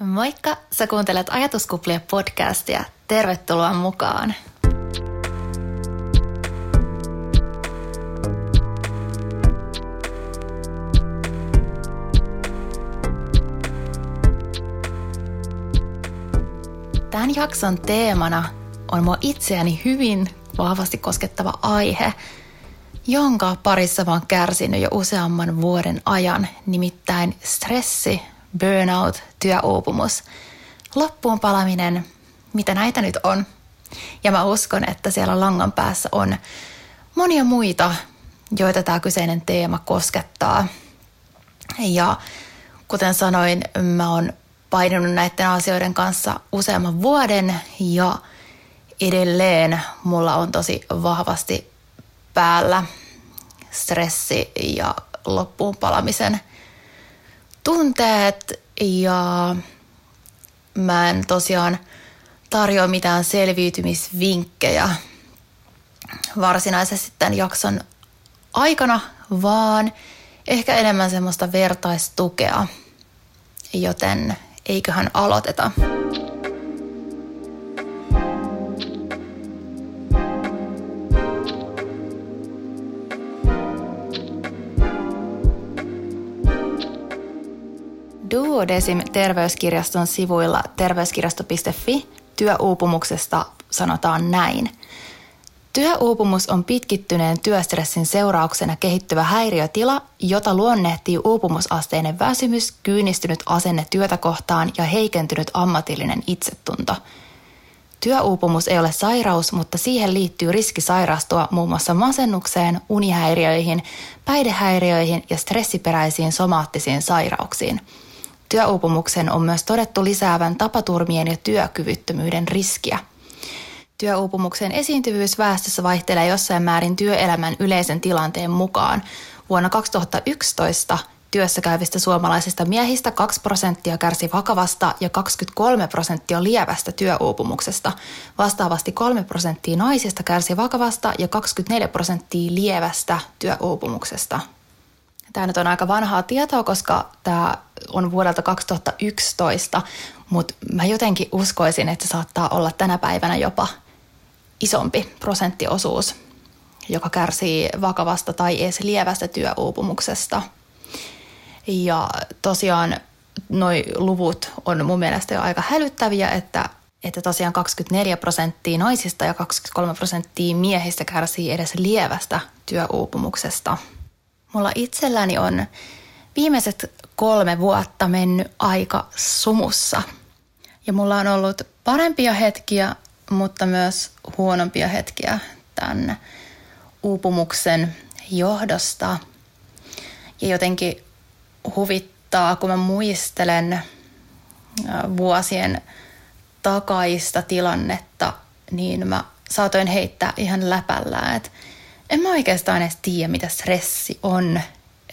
Moikka! Sä kuuntelet Ajatuskuplia podcastia. Tervetuloa mukaan! Tämän jakson teemana on mua itseäni hyvin vahvasti koskettava aihe, jonka parissa mä oon kärsinyt jo useamman vuoden ajan, nimittäin stressi, burnout, työuupumus, loppuun palaminen, mitä näitä nyt on. Ja mä uskon, että siellä langan päässä on monia muita, joita tämä kyseinen teema koskettaa. Ja kuten sanoin, mä oon painunut näiden asioiden kanssa useamman vuoden ja edelleen mulla on tosi vahvasti päällä stressi ja loppuun palamisen tunteet ja mä en tosiaan tarjoa mitään selviytymisvinkkejä varsinaisesti tämän jakson aikana, vaan ehkä enemmän semmoista vertaistukea, joten eiköhän aloiteta. Duodesim terveyskirjaston sivuilla terveyskirjasto.fi työuupumuksesta sanotaan näin. Työuupumus on pitkittyneen työstressin seurauksena kehittyvä häiriötila, jota luonnehtii uupumusasteinen väsymys, kyynistynyt asenne työtä kohtaan ja heikentynyt ammatillinen itsetunto. Työuupumus ei ole sairaus, mutta siihen liittyy riski sairastua muun muassa masennukseen, unihäiriöihin, päihdehäiriöihin ja stressiperäisiin somaattisiin sairauksiin – Työuupumuksen on myös todettu lisäävän tapaturmien ja työkyvyttömyyden riskiä. Työuupumuksen esiintyvyys väestössä vaihtelee jossain määrin työelämän yleisen tilanteen mukaan. Vuonna 2011 työssä käyvistä suomalaisista miehistä 2 prosenttia kärsi vakavasta ja 23 prosenttia lievästä työuupumuksesta. Vastaavasti 3 prosenttia naisista kärsi vakavasta ja 24 prosenttia lievästä työuupumuksesta. Tämä nyt on aika vanhaa tietoa, koska tämä on vuodelta 2011, mutta mä jotenkin uskoisin, että se saattaa olla tänä päivänä jopa isompi prosenttiosuus, joka kärsii vakavasta tai edes lievästä työuupumuksesta. Ja tosiaan noi luvut on mun mielestä jo aika hälyttäviä, että, että tosiaan 24 prosenttia naisista ja 23 prosenttia miehistä kärsii edes lievästä työuupumuksesta – Mulla itselläni on viimeiset kolme vuotta mennyt aika sumussa. Ja mulla on ollut parempia hetkiä, mutta myös huonompia hetkiä tämän uupumuksen johdosta. Ja jotenkin huvittaa, kun mä muistelen äh, vuosien takaista tilannetta, niin mä saatoin heittää ihan läpällä, että en mä oikeastaan edes tiedä, mitä stressi on.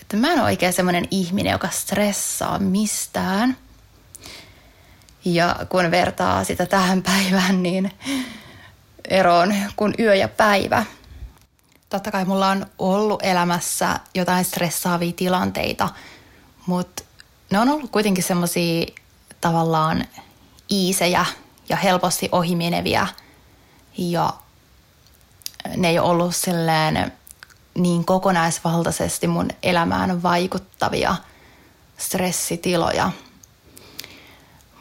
Että mä en ole oikein semmoinen ihminen, joka stressaa mistään. Ja kun vertaa sitä tähän päivään, niin eroon kuin yö ja päivä. Totta kai mulla on ollut elämässä jotain stressaavia tilanteita, mutta ne on ollut kuitenkin semmoisia tavallaan iisejä ja helposti ohimeneviä ja ne ei ollut silleen niin kokonaisvaltaisesti mun elämään vaikuttavia stressitiloja.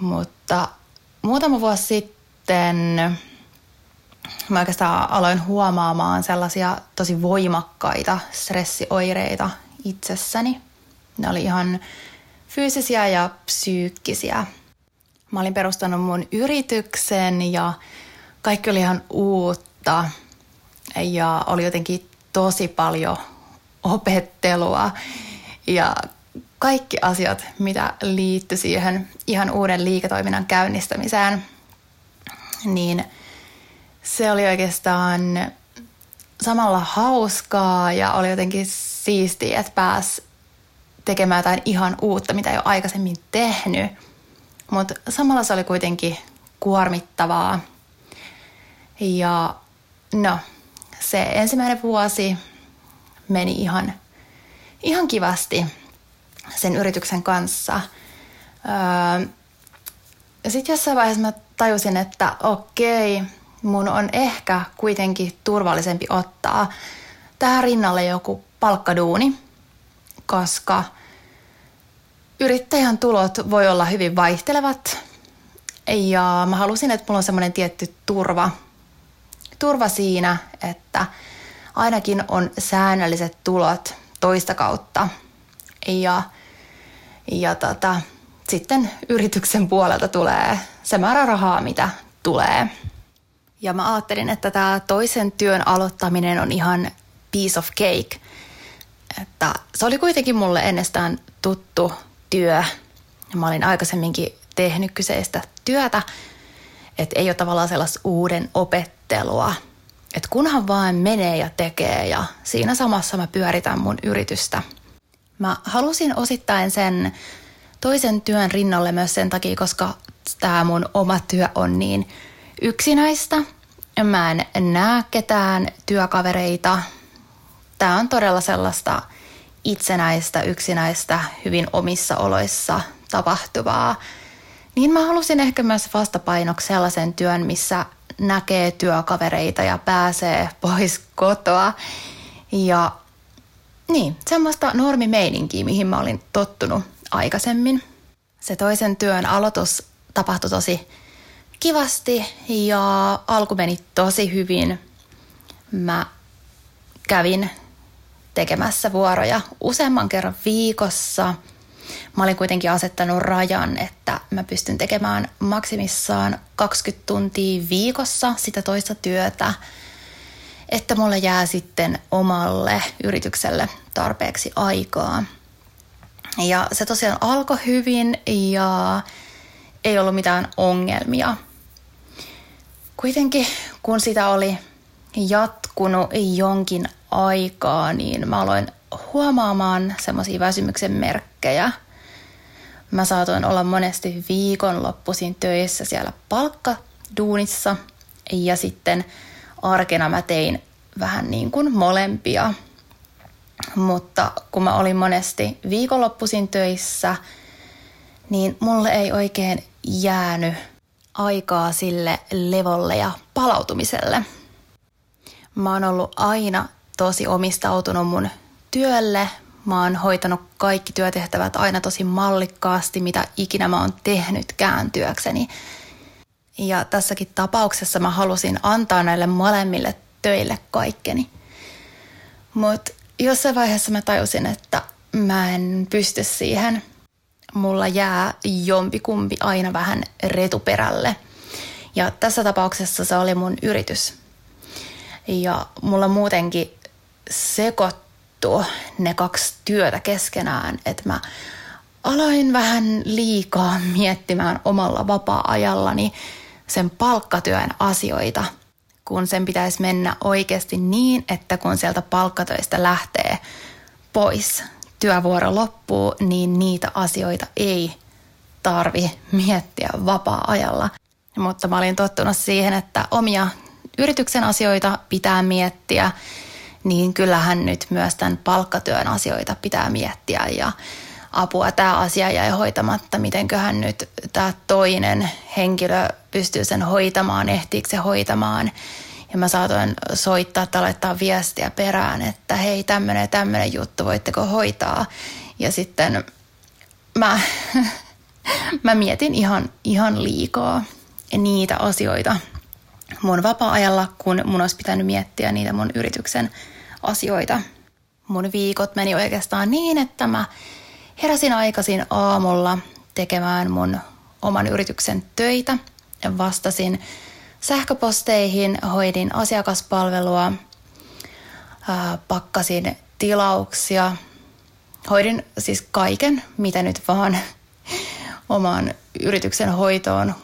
Mutta muutama vuosi sitten mä oikeastaan aloin huomaamaan sellaisia tosi voimakkaita stressioireita itsessäni. Ne oli ihan fyysisiä ja psyykkisiä. Mä olin perustanut mun yrityksen ja kaikki oli ihan uutta ja oli jotenkin tosi paljon opettelua ja kaikki asiat, mitä liittyi siihen ihan uuden liiketoiminnan käynnistämiseen, niin se oli oikeastaan samalla hauskaa ja oli jotenkin siistiä, että pääsi tekemään jotain ihan uutta, mitä ei ole aikaisemmin tehnyt. Mutta samalla se oli kuitenkin kuormittavaa. Ja no, se ensimmäinen vuosi meni ihan, ihan kivasti sen yrityksen kanssa. Öö, sitten jossain vaiheessa mä tajusin, että okei, mun on ehkä kuitenkin turvallisempi ottaa tähän rinnalle joku palkkaduuni, koska yrittäjän tulot voi olla hyvin vaihtelevat. Ja mä halusin, että mulla on semmoinen tietty turva, turva siinä, että ainakin on säännölliset tulot toista kautta. Ja, ja tota, sitten yrityksen puolelta tulee se määrä rahaa, mitä tulee. Ja mä ajattelin, että tämä toisen työn aloittaminen on ihan piece of cake. Että se oli kuitenkin mulle ennestään tuttu työ. Mä olin aikaisemminkin tehnyt kyseistä työtä, että ei ole tavallaan sellaista uuden opettelua. Että kunhan vaan menee ja tekee ja siinä samassa mä pyöritän mun yritystä. Mä halusin osittain sen toisen työn rinnalle myös sen takia, koska tämä mun oma työ on niin yksinäistä. Mä en näe ketään työkavereita. Tämä on todella sellaista itsenäistä, yksinäistä, hyvin omissa oloissa tapahtuvaa. Niin mä halusin ehkä myös vastapainoksi sellaisen työn, missä näkee työkavereita ja pääsee pois kotoa. Ja niin, semmoista normimeininkiä, mihin mä olin tottunut aikaisemmin. Se toisen työn aloitus tapahtui tosi kivasti ja alku meni tosi hyvin. Mä kävin tekemässä vuoroja useamman kerran viikossa. Mä olin kuitenkin asettanut rajan, että mä pystyn tekemään maksimissaan 20 tuntia viikossa sitä toista työtä, että mulle jää sitten omalle yritykselle tarpeeksi aikaa. Ja se tosiaan alkoi hyvin ja ei ollut mitään ongelmia. Kuitenkin kun sitä oli jatkunut jonkin aikaa, niin mä aloin huomaamaan semmoisia väsymyksen merkkejä. Mä saatoin olla monesti viikonloppuisin töissä siellä palkkaduunissa ja sitten arkena mä tein vähän niin kuin molempia. Mutta kun mä olin monesti viikonloppuisin töissä, niin mulle ei oikein jäänyt aikaa sille levolle ja palautumiselle. Mä oon ollut aina tosi omistautunut mun työlle. Mä oon hoitanut kaikki työtehtävät aina tosi mallikkaasti, mitä ikinä mä oon tehnytkään työkseni. Ja tässäkin tapauksessa mä halusin antaa näille molemmille töille kaikkeni. Mutta jossain vaiheessa mä tajusin, että mä en pysty siihen. Mulla jää jompikumpi aina vähän retuperälle. Ja tässä tapauksessa se oli mun yritys. Ja mulla muutenkin sekoittu ne kaksi työtä keskenään, että mä aloin vähän liikaa miettimään omalla vapaa-ajallani sen palkkatyön asioita, kun sen pitäisi mennä oikeasti niin, että kun sieltä palkkatöistä lähtee pois, työvuoro loppuu, niin niitä asioita ei tarvi miettiä vapaa-ajalla. Mutta mä olin tottunut siihen, että omia yrityksen asioita pitää miettiä, niin kyllähän nyt myös tämän palkkatyön asioita pitää miettiä ja apua tämä asia jäi hoitamatta, mitenköhän nyt tämä toinen henkilö pystyy sen hoitamaan, ehtiikö se hoitamaan. Ja mä saatoin soittaa tai laittaa viestiä perään, että hei tämmöinen tämmöinen juttu, voitteko hoitaa. Ja sitten mä, mä mietin ihan, ihan liikaa niitä asioita, mun vapaa-ajalla, kun mun olisi pitänyt miettiä niitä mun yrityksen asioita. Mun viikot meni oikeastaan niin, että mä heräsin aikaisin aamulla tekemään mun oman yrityksen töitä. Vastasin sähköposteihin, hoidin asiakaspalvelua, pakkasin tilauksia, hoidin siis kaiken, mitä nyt vaan oman yrityksen hoitoon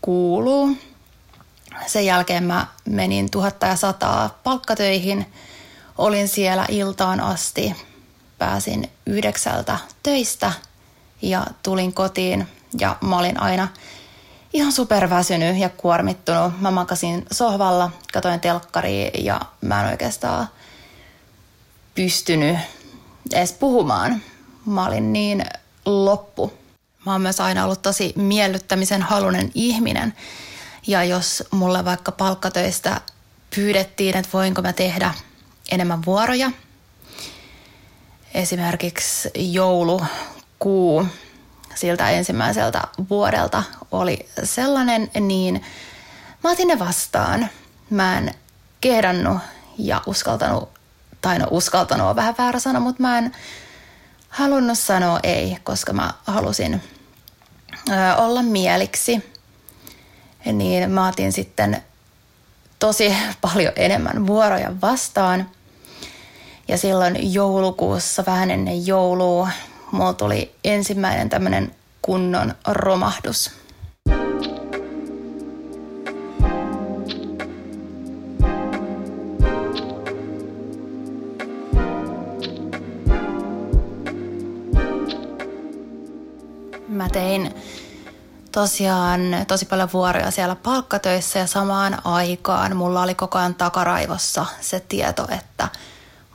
kuuluu sen jälkeen mä menin tuhatta ja sataa palkkatöihin. Olin siellä iltaan asti. Pääsin yhdeksältä töistä ja tulin kotiin ja mä olin aina ihan superväsynyt ja kuormittunut. Mä makasin sohvalla, katoin telkkaria ja mä en oikeastaan pystynyt edes puhumaan. Mä olin niin loppu. Mä oon myös aina ollut tosi miellyttämisen halunen ihminen. Ja jos mulle vaikka palkkatöistä pyydettiin, että voinko mä tehdä enemmän vuoroja, esimerkiksi joulukuu siltä ensimmäiseltä vuodelta oli sellainen, niin mä otin ne vastaan. Mä en kehdannut ja uskaltanut, tai no uskaltanut on vähän väärä sana, mutta mä en halunnut sanoa ei, koska mä halusin ö, olla mieliksi. Niin mä otin sitten tosi paljon enemmän vuoroja vastaan. Ja silloin joulukuussa, vähän ennen joulua, mulla tuli ensimmäinen tämmöinen kunnon romahdus. Mä tein tosiaan tosi paljon vuoroja siellä palkkatöissä ja samaan aikaan mulla oli koko ajan takaraivossa se tieto, että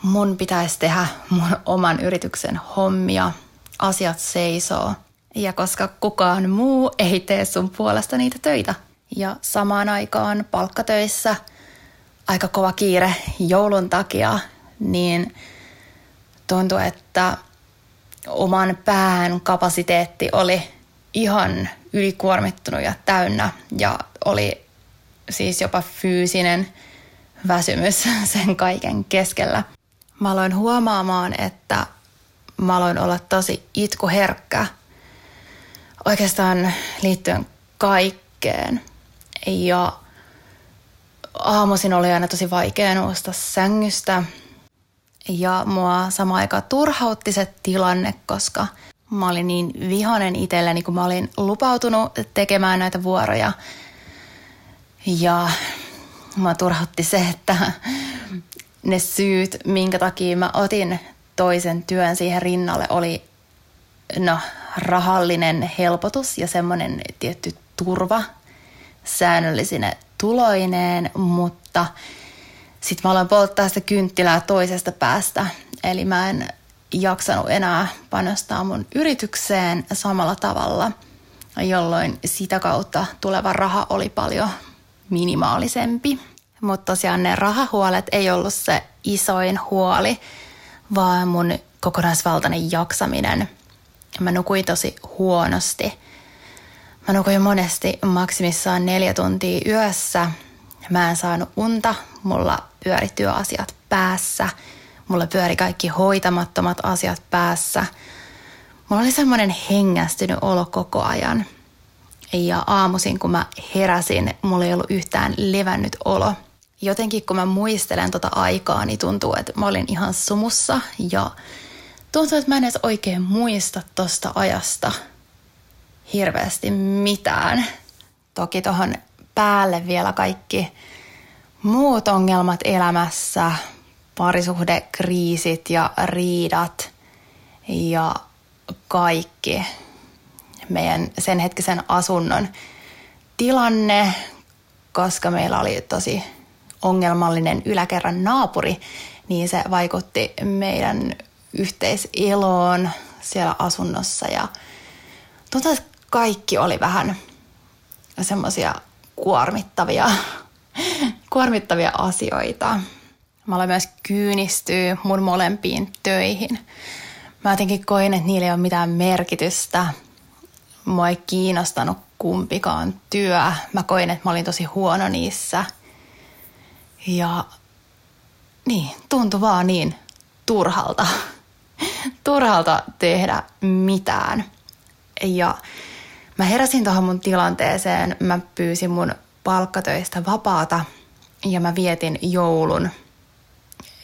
mun pitäisi tehdä mun oman yrityksen hommia, asiat seisoo. Ja koska kukaan muu ei tee sun puolesta niitä töitä. Ja samaan aikaan palkkatöissä aika kova kiire joulun takia, niin tuntui, että oman pään kapasiteetti oli ihan ylikuormittunut ja täynnä ja oli siis jopa fyysinen väsymys sen kaiken keskellä. Mä aloin huomaamaan, että mä aloin olla tosi itkuherkkä oikeastaan liittyen kaikkeen. Ja aamuisin oli aina tosi vaikea nousta sängystä – ja mua sama aika turhautti se tilanne, koska mä olin niin vihanen itselleni, kun mä olin lupautunut tekemään näitä vuoroja. Ja mä turhautti se, että ne syyt, minkä takia mä otin toisen työn siihen rinnalle, oli no, rahallinen helpotus ja semmoinen tietty turva säännöllisine tuloineen, mutta – sitten mä aloin polttaa sitä kynttilää toisesta päästä. Eli mä en jaksanut enää panostaa mun yritykseen samalla tavalla, jolloin sitä kautta tuleva raha oli paljon minimaalisempi. Mutta tosiaan ne rahahuolet ei ollut se isoin huoli, vaan mun kokonaisvaltainen jaksaminen. Mä nukuin tosi huonosti. Mä nukuin monesti maksimissaan neljä tuntia yössä. Mä en saanut unta, mulla pyöri työasiat päässä, mulla pyöri kaikki hoitamattomat asiat päässä. Mulla oli semmoinen hengästynyt olo koko ajan. Ja aamuisin, kun mä heräsin, mulla ei ollut yhtään levännyt olo. Jotenkin kun mä muistelen tota aikaa, niin tuntuu, että mä olin ihan sumussa. Ja tuntuu, että mä en edes oikein muista tosta ajasta hirveästi mitään. Toki tuohon päälle vielä kaikki muut ongelmat elämässä, parisuhdekriisit ja riidat ja kaikki. Meidän sen hetkisen asunnon tilanne, koska meillä oli tosi ongelmallinen yläkerran naapuri, niin se vaikutti meidän yhteiseloon siellä asunnossa ja tuntuu, että kaikki oli vähän semmoisia kuormittavia kuormittavia asioita. Mä aloin myös kyynistyä mun molempiin töihin. Mä jotenkin koin, että niillä ei ole mitään merkitystä. Mua ei kiinnostanut kumpikaan työ. Mä koin, että mä olin tosi huono niissä. Ja niin, tuntui vaan niin turhalta. turhalta tehdä mitään. Ja mä heräsin tuohon mun tilanteeseen. Mä pyysin mun palkkatöistä vapaata – ja mä vietin joulun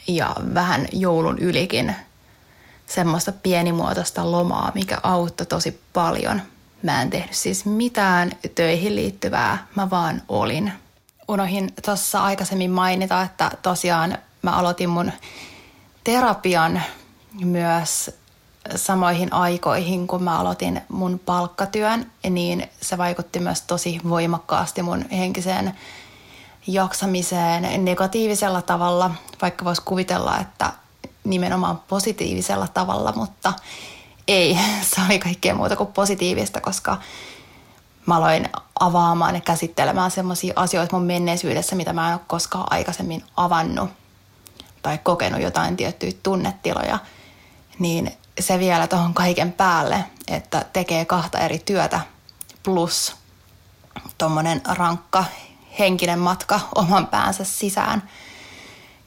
ja vähän joulun ylikin semmoista pienimuotoista lomaa, mikä auttoi tosi paljon. Mä en tehnyt siis mitään töihin liittyvää, mä vaan olin. Unohin tuossa aikaisemmin mainita, että tosiaan mä aloitin mun terapian myös samoihin aikoihin, kun mä aloitin mun palkkatyön, niin se vaikutti myös tosi voimakkaasti mun henkiseen jaksamiseen negatiivisella tavalla, vaikka voisi kuvitella, että nimenomaan positiivisella tavalla, mutta ei, se oli kaikkea muuta kuin positiivista, koska mä aloin avaamaan ja käsittelemään sellaisia asioita mun menneisyydessä, mitä mä en ole koskaan aikaisemmin avannut tai kokenut jotain tiettyjä tunnetiloja, niin se vielä tuohon kaiken päälle, että tekee kahta eri työtä plus tuommoinen rankka henkinen matka oman päänsä sisään,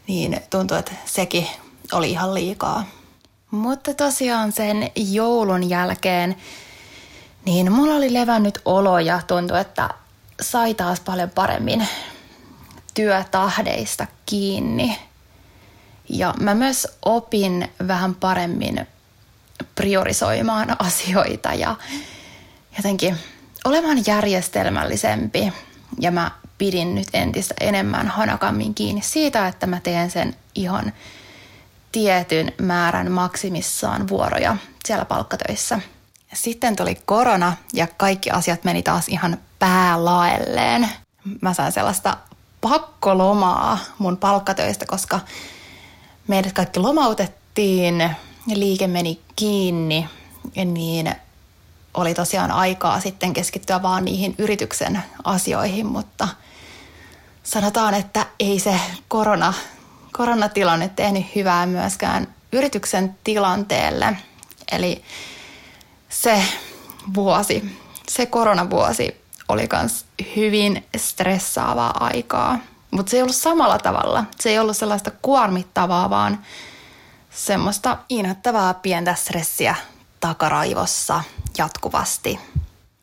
niin tuntuu, että sekin oli ihan liikaa. Mutta tosiaan sen joulun jälkeen, niin mulla oli levännyt olo ja tuntui, että sai taas paljon paremmin työtahdeista kiinni. Ja mä myös opin vähän paremmin priorisoimaan asioita ja jotenkin olemaan järjestelmällisempi. Ja mä pidin nyt entistä enemmän hanakammin kiinni siitä, että mä teen sen ihan tietyn määrän maksimissaan vuoroja siellä palkkatöissä. Sitten tuli korona ja kaikki asiat meni taas ihan päälaelleen. Mä sain sellaista pakkolomaa mun palkkatöistä, koska meidät kaikki lomautettiin ja liike meni kiinni, niin oli tosiaan aikaa sitten keskittyä vaan niihin yrityksen asioihin, mutta sanotaan, että ei se korona, koronatilanne tehnyt hyvää myöskään yrityksen tilanteelle. Eli se vuosi, se koronavuosi oli myös hyvin stressaavaa aikaa. Mutta se ei ollut samalla tavalla. Se ei ollut sellaista kuormittavaa, vaan semmoista inhottavaa pientä stressiä takaraivossa jatkuvasti.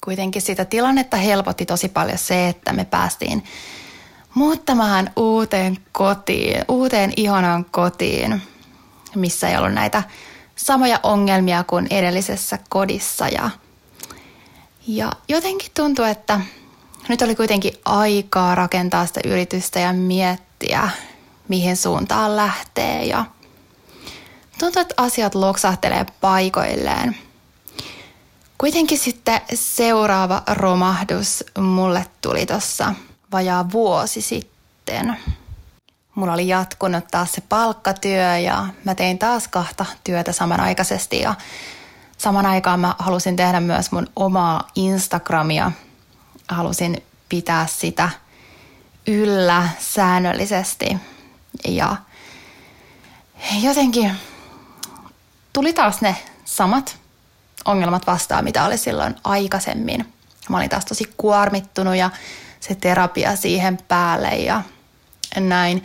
Kuitenkin sitä tilannetta helpotti tosi paljon se, että me päästiin muuttamaan uuteen kotiin, uuteen ihanaan kotiin, missä ei ollut näitä samoja ongelmia kuin edellisessä kodissa. Ja, ja jotenkin tuntui, että nyt oli kuitenkin aikaa rakentaa sitä yritystä ja miettiä, mihin suuntaan lähtee. Ja tuntuu, että asiat loksahtelee paikoilleen. Kuitenkin sitten seuraava romahdus mulle tuli tuossa vajaa vuosi sitten. Mulla oli jatkunut taas se palkkatyö ja mä tein taas kahta työtä samanaikaisesti ja saman aikaan mä halusin tehdä myös mun omaa Instagramia. Halusin pitää sitä yllä säännöllisesti ja jotenkin tuli taas ne samat ongelmat vastaan, mitä oli silloin aikaisemmin. Mä olin taas tosi kuormittunut ja se terapia siihen päälle ja näin.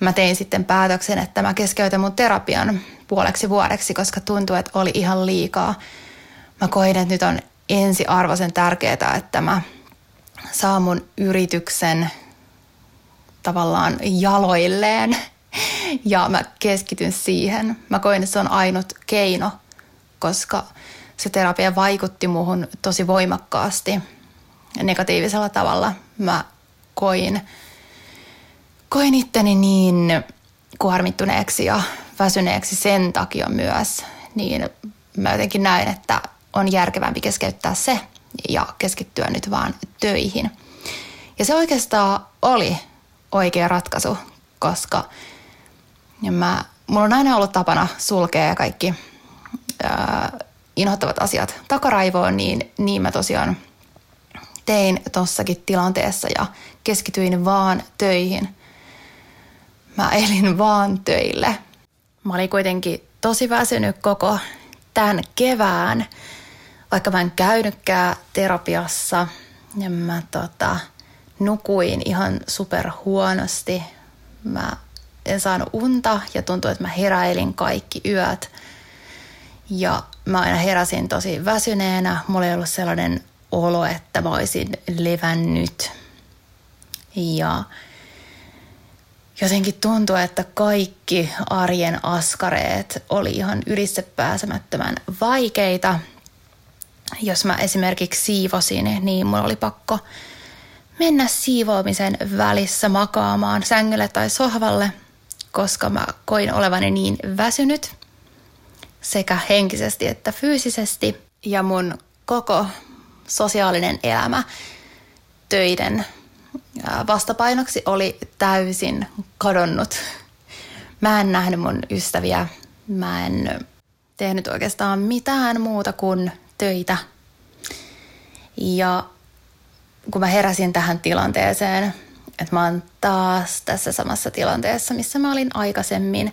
Mä tein sitten päätöksen, että mä keskeytän mun terapian puoleksi vuodeksi, koska tuntui, että oli ihan liikaa. Mä koin, että nyt on ensiarvoisen tärkeää, että mä saan mun yrityksen tavallaan jaloilleen ja mä keskityn siihen. Mä koin, että se on ainut keino, koska se terapia vaikutti muuhun tosi voimakkaasti negatiivisella tavalla. Mä koin, koin itteni niin kuormittuneeksi ja väsyneeksi sen takia myös, niin mä jotenkin näin, että on järkevämpi keskeyttää se ja keskittyä nyt vaan töihin. Ja se oikeastaan oli oikea ratkaisu, koska mä, mulla on aina ollut tapana sulkea kaikki ää, inhottavat asiat takaraivoon, niin, niin mä tosiaan tein tossakin tilanteessa ja keskityin vaan töihin. Mä elin vaan töille. Mä olin kuitenkin tosi väsynyt koko tämän kevään, vaikka mä en käynytkään terapiassa. Ja mä tota, nukuin ihan super huonosti. Mä en saanut unta ja tuntui, että mä heräilin kaikki yöt. Ja mä aina heräsin tosi väsyneenä. Mulla ei ollut sellainen olo, että mä olisin levännyt. Ja jotenkin tuntui, että kaikki arjen askareet oli ihan ylitsepääsemättömän vaikeita. Jos mä esimerkiksi siivosin, niin mulla oli pakko mennä siivoamisen välissä makaamaan sängylle tai sohvalle, koska mä koin olevani niin väsynyt sekä henkisesti että fyysisesti. Ja mun koko sosiaalinen elämä töiden vastapainoksi oli täysin kadonnut. Mä en nähnyt mun ystäviä, mä en tehnyt oikeastaan mitään muuta kuin töitä. Ja kun mä heräsin tähän tilanteeseen, että mä oon taas tässä samassa tilanteessa, missä mä olin aikaisemmin,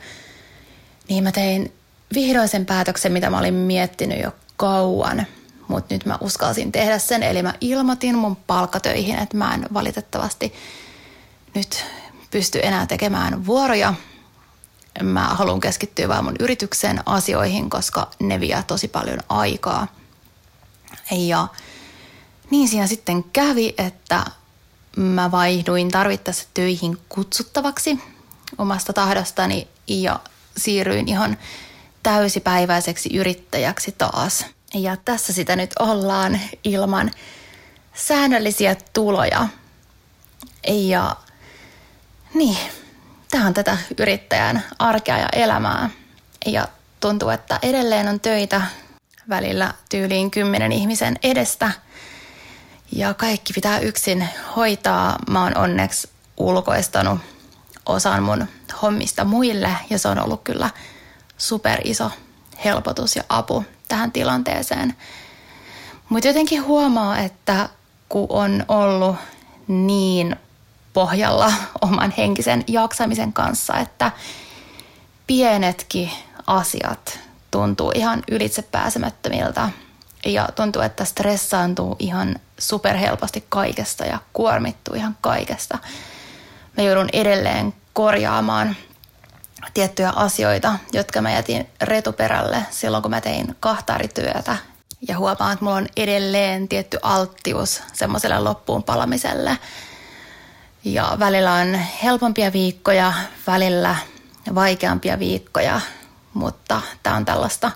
niin mä tein vihdoin sen päätöksen, mitä mä olin miettinyt jo kauan. Mutta nyt mä uskalsin tehdä sen, eli mä ilmoitin mun palkkatöihin, että mä en valitettavasti nyt pysty enää tekemään vuoroja. Mä haluan keskittyä vain mun yrityksen asioihin, koska ne vie tosi paljon aikaa. Ja niin siinä sitten kävi, että mä vaihduin tarvittaessa töihin kutsuttavaksi omasta tahdostani ja siirryin ihan täysipäiväiseksi yrittäjäksi taas. Ja tässä sitä nyt ollaan ilman säännöllisiä tuloja. Ja niin, tämä on tätä yrittäjän arkea ja elämää. Ja tuntuu, että edelleen on töitä välillä tyyliin kymmenen ihmisen edestä. Ja kaikki pitää yksin hoitaa. Mä oon onneksi ulkoistanut osan mun hommista muille ja se on ollut kyllä super iso helpotus ja apu tähän tilanteeseen. Mutta jotenkin huomaa, että kun on ollut niin pohjalla oman henkisen jaksamisen kanssa, että pienetkin asiat tuntuu ihan ylitsepääsemättömiltä ja tuntuu, että stressaantuu ihan superhelposti kaikesta ja kuormittuu ihan kaikesta. Mä joudun edelleen korjaamaan tiettyjä asioita, jotka mä jätin retuperälle silloin, kun mä tein kahtaarityötä. Ja huomaan, että mulla on edelleen tietty alttius semmoiselle loppuun palamiselle. Ja välillä on helpompia viikkoja, välillä vaikeampia viikkoja, mutta tämä on tällaista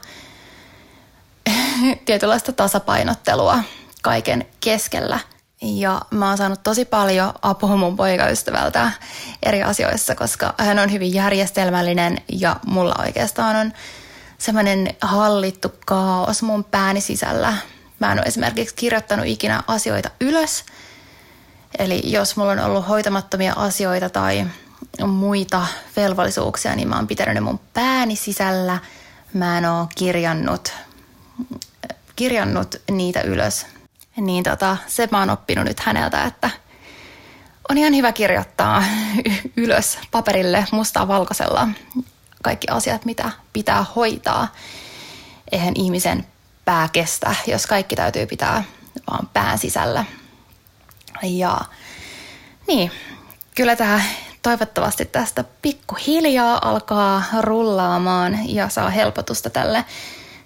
tietynlaista tasapainottelua kaiken keskellä – ja mä oon saanut tosi paljon apua mun poikaystävältä eri asioissa, koska hän on hyvin järjestelmällinen ja mulla oikeastaan on semmoinen hallittu kaos mun pääni sisällä. Mä en ole esimerkiksi kirjoittanut ikinä asioita ylös. Eli jos mulla on ollut hoitamattomia asioita tai muita velvollisuuksia, niin mä oon pitänyt ne mun pääni sisällä. Mä en oo kirjannut, kirjannut niitä ylös niin tota, se mä oon oppinut nyt häneltä, että on ihan hyvä kirjoittaa ylös paperille mustaa valkoisella kaikki asiat, mitä pitää hoitaa. Eihän ihmisen pää kestä, jos kaikki täytyy pitää vaan pään sisällä. Ja niin, kyllä tämä toivottavasti tästä pikkuhiljaa alkaa rullaamaan ja saa helpotusta tälle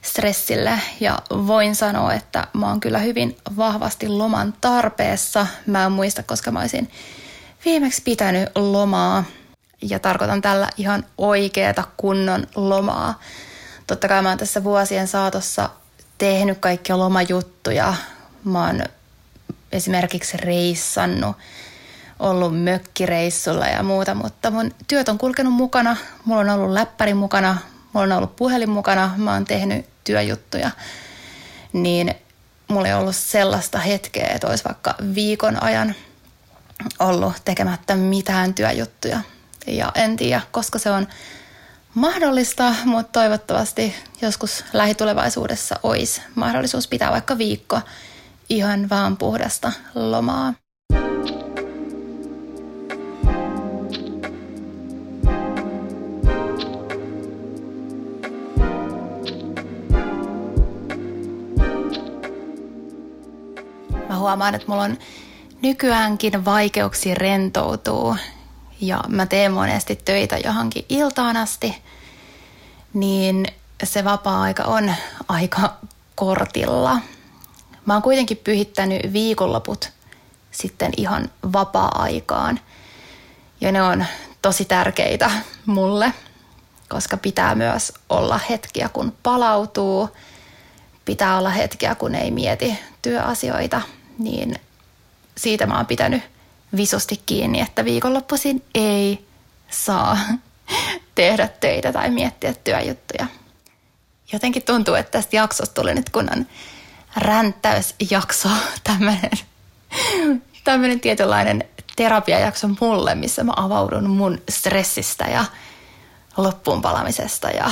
stressille ja voin sanoa, että mä oon kyllä hyvin vahvasti loman tarpeessa. Mä en muista, koska mä olisin viimeksi pitänyt lomaa ja tarkoitan tällä ihan oikeata kunnon lomaa. Totta kai mä oon tässä vuosien saatossa tehnyt kaikkia lomajuttuja. Mä oon esimerkiksi reissannut, ollut mökkireissulla ja muuta, mutta mun työt on kulkenut mukana. Mulla on ollut läppäri mukana, mulla on ollut puhelin mukana, mä oon tehnyt työjuttuja, niin mulla ei ollut sellaista hetkeä, että olisi vaikka viikon ajan ollut tekemättä mitään työjuttuja. Ja en tiedä, koska se on mahdollista, mutta toivottavasti joskus lähitulevaisuudessa olisi mahdollisuus pitää vaikka viikko ihan vaan puhdasta lomaa. Huomaan, että mulla on nykyäänkin vaikeuksia rentoutuu ja mä teen monesti töitä johonkin iltaan asti, niin se vapaa-aika on aika kortilla. Mä oon kuitenkin pyhittänyt viikonloput sitten ihan vapaa-aikaan. Ja ne on tosi tärkeitä mulle, koska pitää myös olla hetkiä, kun palautuu. Pitää olla hetkiä, kun ei mieti työasioita – niin siitä mä oon pitänyt visusti kiinni, että viikonloppuisin ei saa tehdä töitä tai miettiä työjuttuja. Jotenkin tuntuu, että tästä jaksosta tuli nyt kunnan ränttäysjakso, tämmöinen, tämmöinen tietynlainen terapiajakso mulle, missä mä avaudun mun stressistä ja loppuun palamisesta ja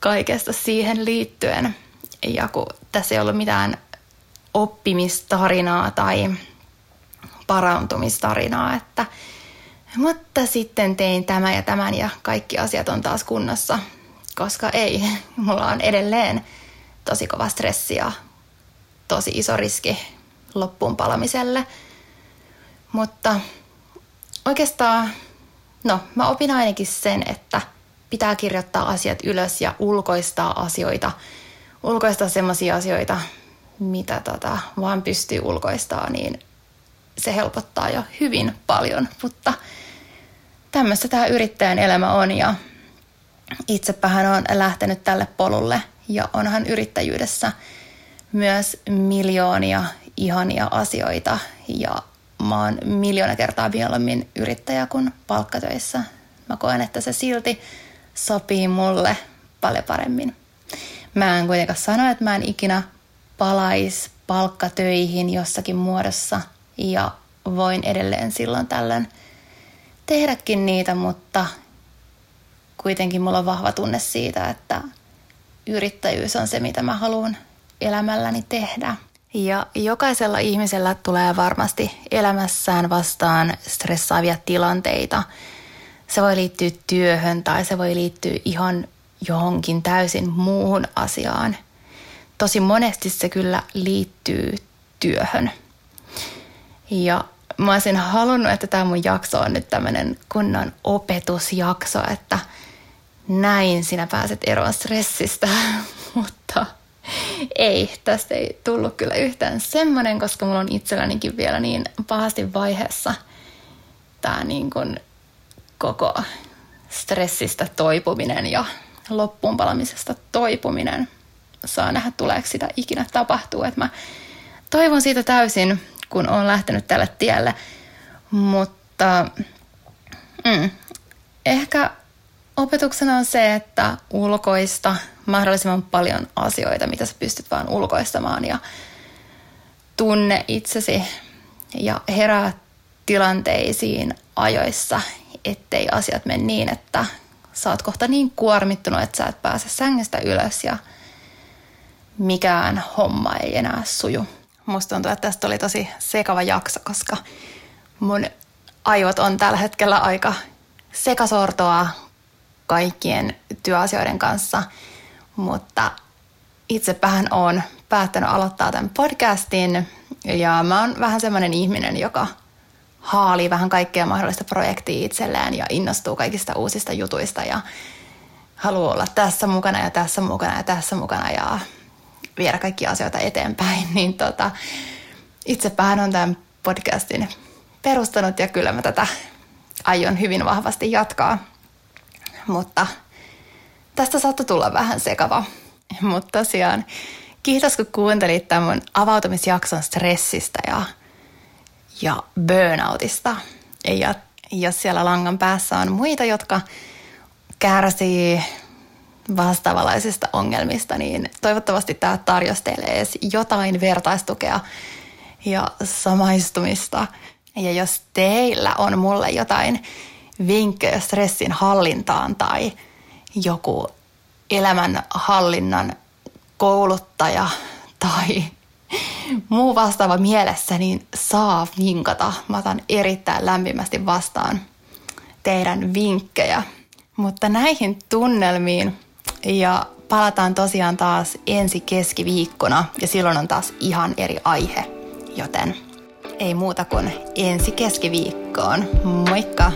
kaikesta siihen liittyen. Ja kun tässä ei ollut mitään oppimistarinaa tai parantumistarinaa, että mutta sitten tein tämä ja tämän ja kaikki asiat on taas kunnossa, koska ei, mulla on edelleen tosi kova stressi ja tosi iso riski loppuun palamiselle. Mutta oikeastaan, no mä opin ainakin sen, että pitää kirjoittaa asiat ylös ja ulkoistaa asioita. Ulkoistaa semmoisia asioita, mitä tota, vaan pystyy ulkoistaa, niin se helpottaa jo hyvin paljon. Mutta tämmöistä tämä yrittäjän elämä on ja itsepähän on lähtenyt tälle polulle ja onhan yrittäjyydessä myös miljoonia ihania asioita ja mä oon miljoona kertaa mieluummin yrittäjä kuin palkkatöissä. Mä koen, että se silti sopii mulle paljon paremmin. Mä en kuitenkaan sano, että mä en ikinä palais palkkatöihin jossakin muodossa ja voin edelleen silloin tällöin tehdäkin niitä, mutta kuitenkin mulla on vahva tunne siitä, että yrittäjyys on se, mitä mä haluan elämälläni tehdä. Ja jokaisella ihmisellä tulee varmasti elämässään vastaan stressaavia tilanteita. Se voi liittyä työhön tai se voi liittyä ihan johonkin täysin muuhun asiaan. Tosi monesti se kyllä liittyy työhön. Ja mä olisin halunnut, että tämä mun jakso on nyt tämmöinen kunnon opetusjakso, että näin sinä pääset eroon stressistä, mutta ei, tästä ei tullut kyllä yhtään semmoinen, koska mulla on itsellänikin vielä niin pahasti vaiheessa tämä niin kuin koko stressistä toipuminen ja loppuun palamisesta toipuminen. Saa nähdä, tuleeko sitä ikinä tapahtuu. Että mä toivon siitä täysin, kun olen lähtenyt tälle tielle. Mutta mm, ehkä opetuksena on se, että ulkoista mahdollisimman paljon asioita, mitä sä pystyt vaan ulkoistamaan ja tunne itsesi ja herää tilanteisiin ajoissa, ettei asiat mene niin, että oot kohta niin kuormittunut, että sä et pääse sängystä ylös ja mikään homma ei enää suju. Musta tuntuu, että tästä oli tosi sekava jakso, koska mun aivot on tällä hetkellä aika sekasortoa kaikkien työasioiden kanssa, mutta itsepähän on päättänyt aloittaa tämän podcastin ja mä oon vähän semmoinen ihminen, joka haalii vähän kaikkea mahdollista projektia itselleen ja innostuu kaikista uusista jutuista ja haluaa olla tässä mukana ja tässä mukana ja tässä mukana ja viedä kaikkia asioita eteenpäin, niin tota, itsepähän on tämän podcastin perustanut ja kyllä mä tätä aion hyvin vahvasti jatkaa. Mutta tästä saattoi tulla vähän sekava. Mutta tosiaan, kiitos kun kuuntelit tämän mun avautumisjakson stressistä ja, ja burnoutista. Ja jos siellä langan päässä on muita, jotka kärsii vastaavanlaisista ongelmista, niin toivottavasti tämä tarjosi teille edes jotain vertaistukea ja samaistumista. Ja jos teillä on mulle jotain vinkkejä stressin hallintaan tai joku elämänhallinnan kouluttaja tai muu vastaava mielessä, niin saa vinkata. Mä otan erittäin lämpimästi vastaan teidän vinkkejä. Mutta näihin tunnelmiin ja palataan tosiaan taas ensi keskiviikkona ja silloin on taas ihan eri aihe. Joten ei muuta kuin ensi keskiviikkoon. Moikka!